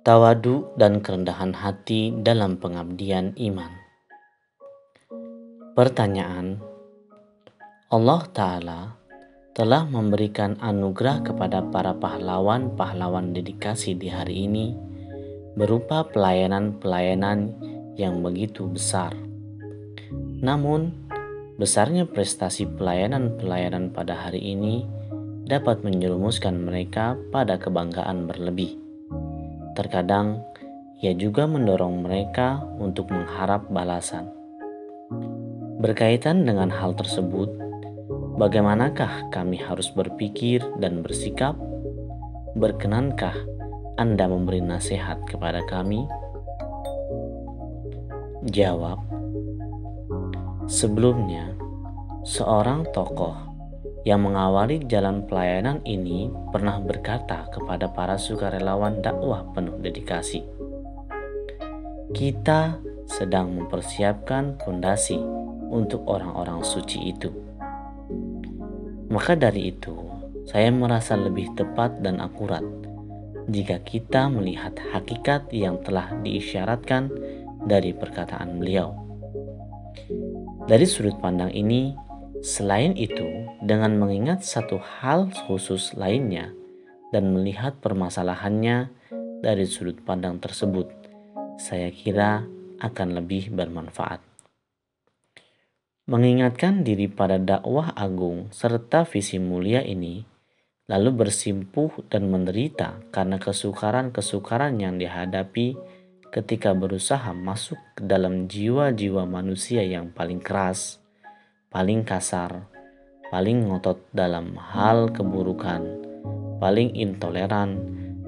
tawadu dan kerendahan hati dalam pengabdian iman. Pertanyaan: Allah Ta'ala telah memberikan anugerah kepada para pahlawan-pahlawan dedikasi di hari ini berupa pelayanan-pelayanan yang begitu besar. Namun, besarnya prestasi pelayanan-pelayanan pada hari ini dapat menjerumuskan mereka pada kebanggaan berlebih. Terkadang, ia juga mendorong mereka untuk mengharap balasan. Berkaitan dengan hal tersebut, bagaimanakah kami harus berpikir dan bersikap? Berkenankah Anda memberi nasihat kepada kami? Jawab: Sebelumnya, seorang tokoh yang mengawali jalan pelayanan ini pernah berkata kepada para sukarelawan dakwah penuh dedikasi, "Kita sedang mempersiapkan fondasi untuk orang-orang suci itu." Maka dari itu, saya merasa lebih tepat dan akurat jika kita melihat hakikat yang telah diisyaratkan dari perkataan beliau. Dari sudut pandang ini, Selain itu, dengan mengingat satu hal khusus lainnya dan melihat permasalahannya dari sudut pandang tersebut, saya kira akan lebih bermanfaat. Mengingatkan diri pada dakwah agung serta visi mulia ini, lalu bersimpuh dan menderita karena kesukaran-kesukaran yang dihadapi ketika berusaha masuk ke dalam jiwa-jiwa manusia yang paling keras paling kasar, paling ngotot dalam hal keburukan, paling intoleran,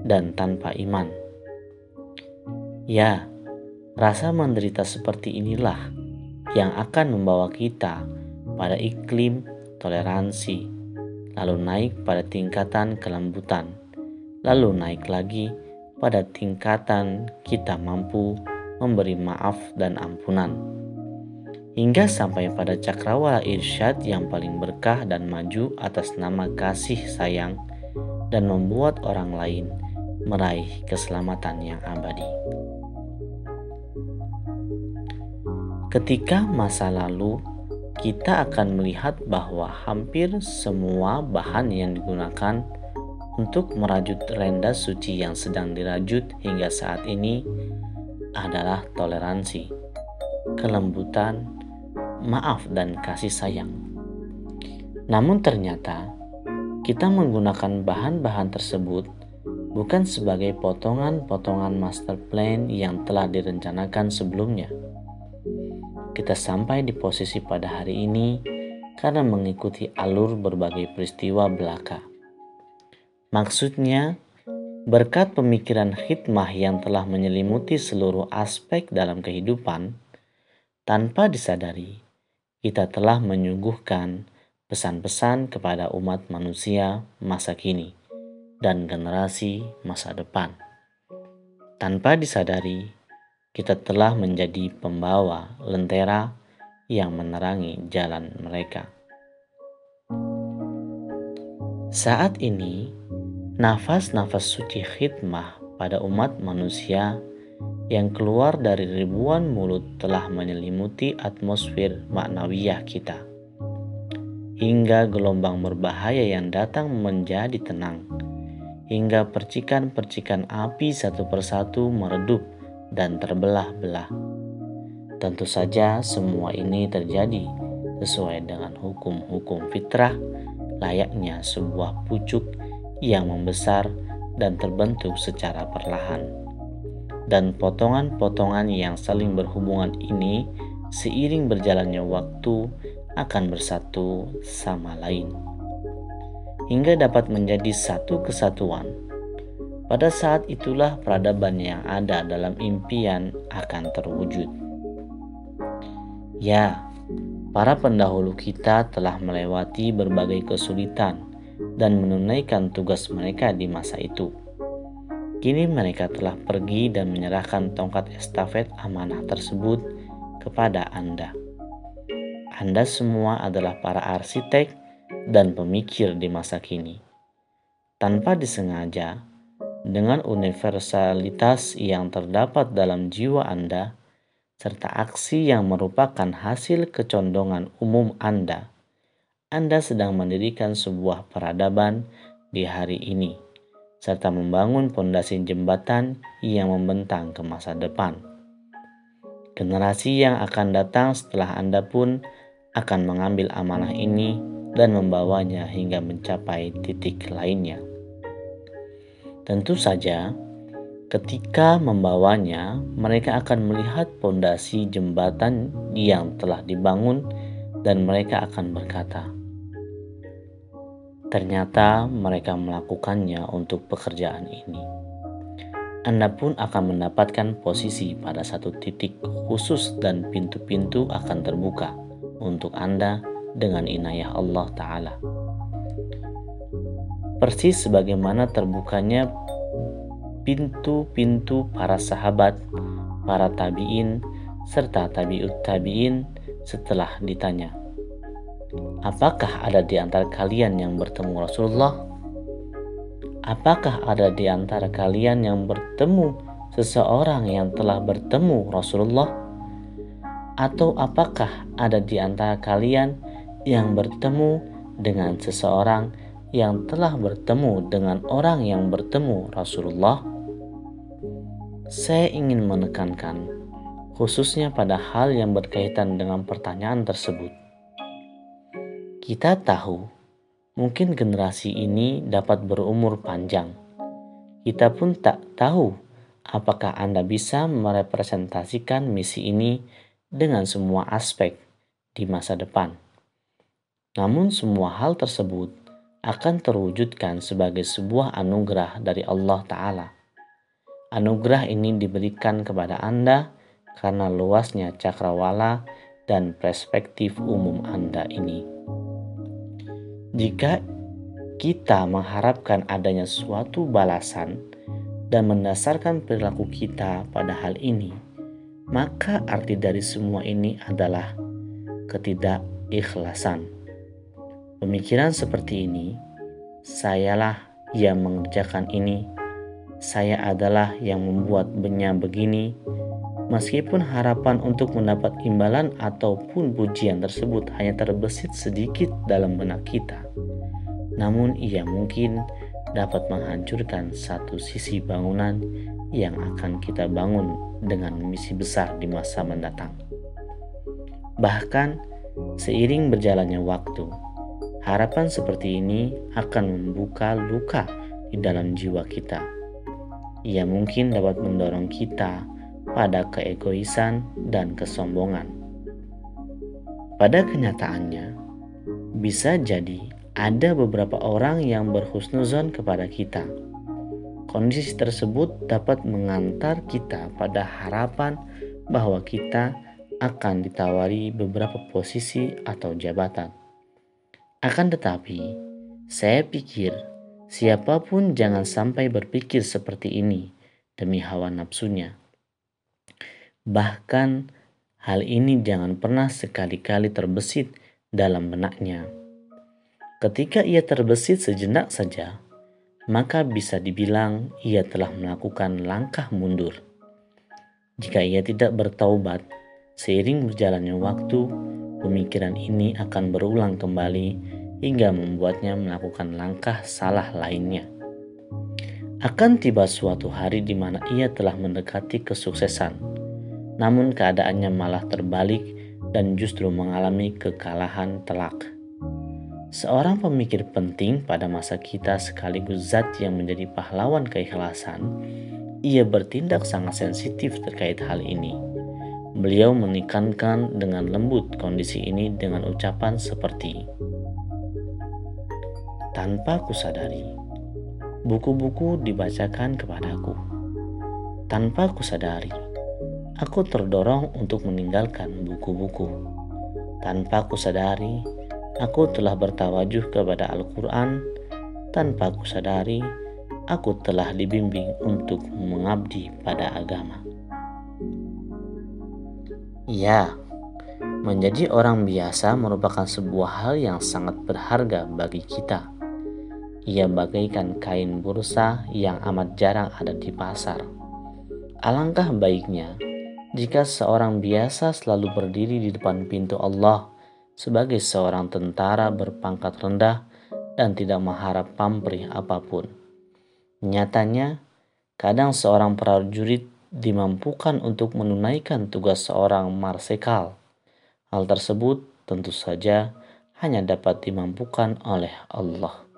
dan tanpa iman. Ya, rasa menderita seperti inilah yang akan membawa kita pada iklim toleransi, lalu naik pada tingkatan kelembutan, lalu naik lagi pada tingkatan kita mampu memberi maaf dan ampunan hingga sampai pada cakrawala irsyad yang paling berkah dan maju atas nama kasih sayang dan membuat orang lain meraih keselamatan yang abadi. Ketika masa lalu, kita akan melihat bahwa hampir semua bahan yang digunakan untuk merajut renda suci yang sedang dirajut hingga saat ini adalah toleransi, kelembutan, maaf dan kasih sayang. Namun ternyata kita menggunakan bahan-bahan tersebut bukan sebagai potongan-potongan master plan yang telah direncanakan sebelumnya. Kita sampai di posisi pada hari ini karena mengikuti alur berbagai peristiwa belaka. Maksudnya, berkat pemikiran hikmah yang telah menyelimuti seluruh aspek dalam kehidupan, tanpa disadari, kita telah menyuguhkan pesan-pesan kepada umat manusia masa kini dan generasi masa depan. Tanpa disadari, kita telah menjadi pembawa lentera yang menerangi jalan mereka. Saat ini, nafas-nafas suci khidmah pada umat manusia yang keluar dari ribuan mulut telah menyelimuti atmosfer maknawiyah kita. Hingga gelombang berbahaya yang datang menjadi tenang. Hingga percikan-percikan api satu persatu meredup dan terbelah-belah. Tentu saja semua ini terjadi sesuai dengan hukum-hukum fitrah layaknya sebuah pucuk yang membesar dan terbentuk secara perlahan dan potongan-potongan yang saling berhubungan ini seiring berjalannya waktu akan bersatu sama lain hingga dapat menjadi satu kesatuan. Pada saat itulah peradaban yang ada dalam impian akan terwujud. Ya, para pendahulu kita telah melewati berbagai kesulitan dan menunaikan tugas mereka di masa itu. Kini mereka telah pergi dan menyerahkan tongkat estafet amanah tersebut kepada Anda. Anda semua adalah para arsitek dan pemikir di masa kini. Tanpa disengaja, dengan universalitas yang terdapat dalam jiwa Anda, serta aksi yang merupakan hasil kecondongan umum Anda, Anda sedang mendirikan sebuah peradaban di hari ini, serta membangun pondasi jembatan yang membentang ke masa depan. Generasi yang akan datang setelah Anda pun akan mengambil amanah ini dan membawanya hingga mencapai titik lainnya. Tentu saja, ketika membawanya, mereka akan melihat pondasi jembatan yang telah dibangun, dan mereka akan berkata, "Ternyata mereka melakukannya untuk pekerjaan ini." Anda pun akan mendapatkan posisi pada satu titik khusus, dan pintu-pintu akan terbuka untuk Anda dengan inayah Allah Ta'ala. Persis sebagaimana terbukanya pintu-pintu para sahabat, para tabi'in, serta tabi'ut tabi'in setelah ditanya, Apakah ada di antara kalian yang bertemu Rasulullah? Apakah ada di antara kalian yang bertemu seseorang yang telah bertemu Rasulullah? Atau apakah ada di antara kalian yang bertemu dengan seseorang yang telah bertemu dengan orang yang bertemu Rasulullah, saya ingin menekankan, khususnya pada hal yang berkaitan dengan pertanyaan tersebut. Kita tahu, mungkin generasi ini dapat berumur panjang. Kita pun tak tahu apakah Anda bisa merepresentasikan misi ini dengan semua aspek di masa depan. Namun semua hal tersebut akan terwujudkan sebagai sebuah anugerah dari Allah Ta'ala. Anugerah ini diberikan kepada Anda karena luasnya cakrawala dan perspektif umum Anda ini. Jika kita mengharapkan adanya suatu balasan dan mendasarkan perilaku kita pada hal ini, maka arti dari semua ini adalah ketidakikhlasan. Pemikiran seperti ini, sayalah yang mengerjakan ini, saya adalah yang membuat benya begini, meskipun harapan untuk mendapat imbalan ataupun pujian tersebut hanya terbesit sedikit dalam benak kita. Namun ia mungkin dapat menghancurkan satu sisi bangunan yang akan kita bangun dengan misi besar di masa mendatang. Bahkan seiring berjalannya waktu, Harapan seperti ini akan membuka luka di dalam jiwa kita. Ia mungkin dapat mendorong kita pada keegoisan dan kesombongan. Pada kenyataannya, bisa jadi ada beberapa orang yang berhusnuzon kepada kita. Kondisi tersebut dapat mengantar kita pada harapan bahwa kita akan ditawari beberapa posisi atau jabatan. Akan tetapi, saya pikir siapa pun jangan sampai berpikir seperti ini demi hawa nafsunya. Bahkan hal ini jangan pernah sekali-kali terbesit dalam benaknya. Ketika ia terbesit sejenak saja, maka bisa dibilang ia telah melakukan langkah mundur. Jika ia tidak bertaubat, seiring berjalannya waktu, pemikiran ini akan berulang kembali hingga membuatnya melakukan langkah salah lainnya. Akan tiba suatu hari di mana ia telah mendekati kesuksesan, namun keadaannya malah terbalik dan justru mengalami kekalahan telak. Seorang pemikir penting pada masa kita sekaligus zat yang menjadi pahlawan keikhlasan, ia bertindak sangat sensitif terkait hal ini Beliau menekankan dengan lembut kondisi ini dengan ucapan seperti Tanpa kusadari, buku-buku dibacakan kepadaku. Tanpa kusadari, aku terdorong untuk meninggalkan buku-buku. Tanpa kusadari, aku telah bertawajuh kepada Al-Quran. Tanpa kusadari, aku telah dibimbing untuk mengabdi pada agama. Ya, menjadi orang biasa merupakan sebuah hal yang sangat berharga bagi kita. Ia bagaikan kain bursa yang amat jarang ada di pasar. Alangkah baiknya jika seorang biasa selalu berdiri di depan pintu Allah sebagai seorang tentara berpangkat rendah dan tidak mengharap pamrih apa pun. Nyatanya, kadang seorang prajurit dimampukan untuk menunaikan tugas seorang marsekal. Hal tersebut tentu saja hanya dapat dimampukan oleh Allah.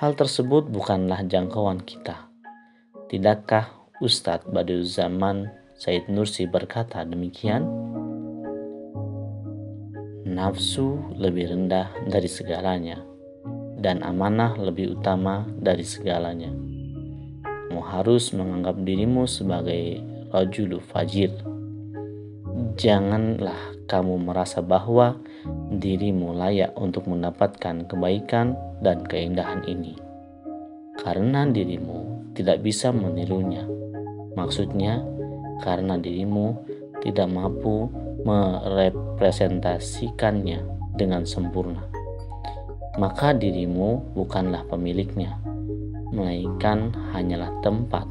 Hal tersebut bukanlah jangkauan kita. Tidakkah Ustadz Badiuzzama Said Nursi berkata demikian? Nafsu lebih rendah dari segalanya, dan amanah lebih utama dari segalanya. Kamu harus menganggap dirimu sebagai rajulu fajir. Janganlah kamu merasa bahwa dirimu layak untuk mendapatkan kebaikan dan keindahan ini. Karena dirimu tidak bisa menirunya. Maksudnya, karena dirimu tidak mampu merepresentasikannya dengan sempurna. Maka dirimu bukanlah pemiliknya, melainkan hanyalah tempat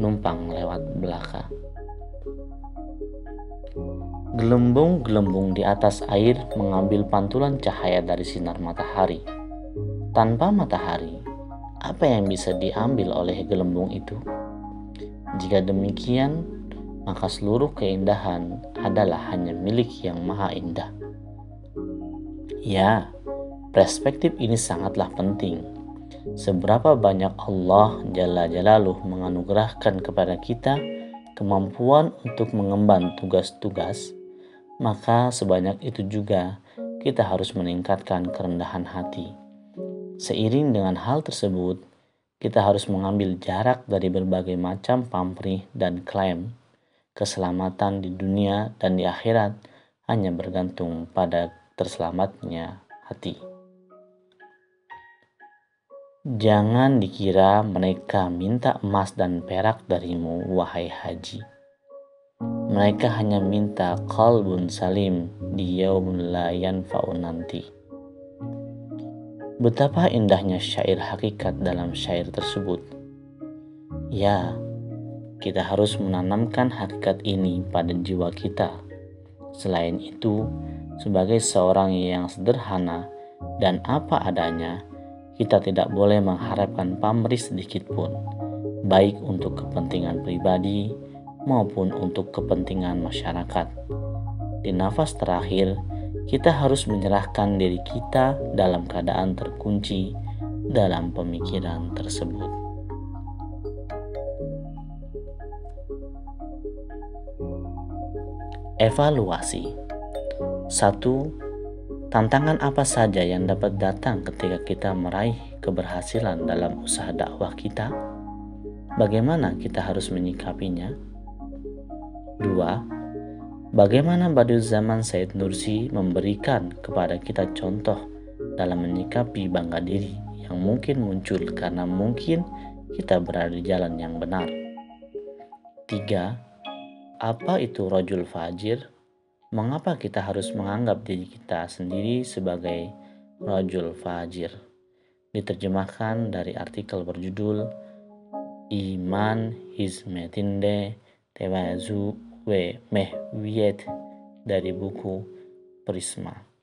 numpang lewat belakang. Gelembung-gelembung di atas air mengambil pantulan cahaya dari sinar matahari. Tanpa matahari, apa yang bisa diambil oleh gelembung itu? Jika demikian, maka seluruh keindahan adalah hanya milik yang maha indah. Ya, perspektif ini sangatlah penting. Seberapa banyak Allah Jalla Jalaluh menganugerahkan kepada kita kemampuan untuk mengemban tugas-tugas maka sebanyak itu juga kita harus meningkatkan kerendahan hati. Seiring dengan hal tersebut, kita harus mengambil jarak dari berbagai macam pamrih dan klaim. Keselamatan di dunia dan di akhirat hanya bergantung pada terselamatnya hati. Jangan dikira mereka minta emas dan perak darimu, wahai haji mereka hanya minta kalbun salim di yaumul la yanfa'u nanti. Betapa indahnya syair hakikat dalam syair tersebut. Ya, kita harus menanamkan hakikat ini pada jiwa kita. Selain itu, sebagai seorang yang sederhana dan apa adanya, kita tidak boleh mengharapkan pamrih sedikit pun, baik untuk kepentingan pribadi maupun untuk kepentingan masyarakat. Di nafas terakhir, kita harus menyerahkan diri kita dalam keadaan terkunci dalam pemikiran tersebut. Evaluasi 1. Tantangan apa saja yang dapat datang ketika kita meraih keberhasilan dalam usaha dakwah kita? Bagaimana kita harus menyikapinya? 2. Bagaimana Badiuzzama Said Nursi memberikan kepada kita contoh dalam menyikapi bangga diri yang mungkin muncul karena mungkin kita berada di jalan yang benar. 3. Apa itu rojul fajir? Mengapa kita harus menganggap diri kita sendiri sebagai rojul fajir? Diterjemahkan dari artikel berjudul Iman Hizmetinde Tewazu W. Mehwiet dari buku Prisma.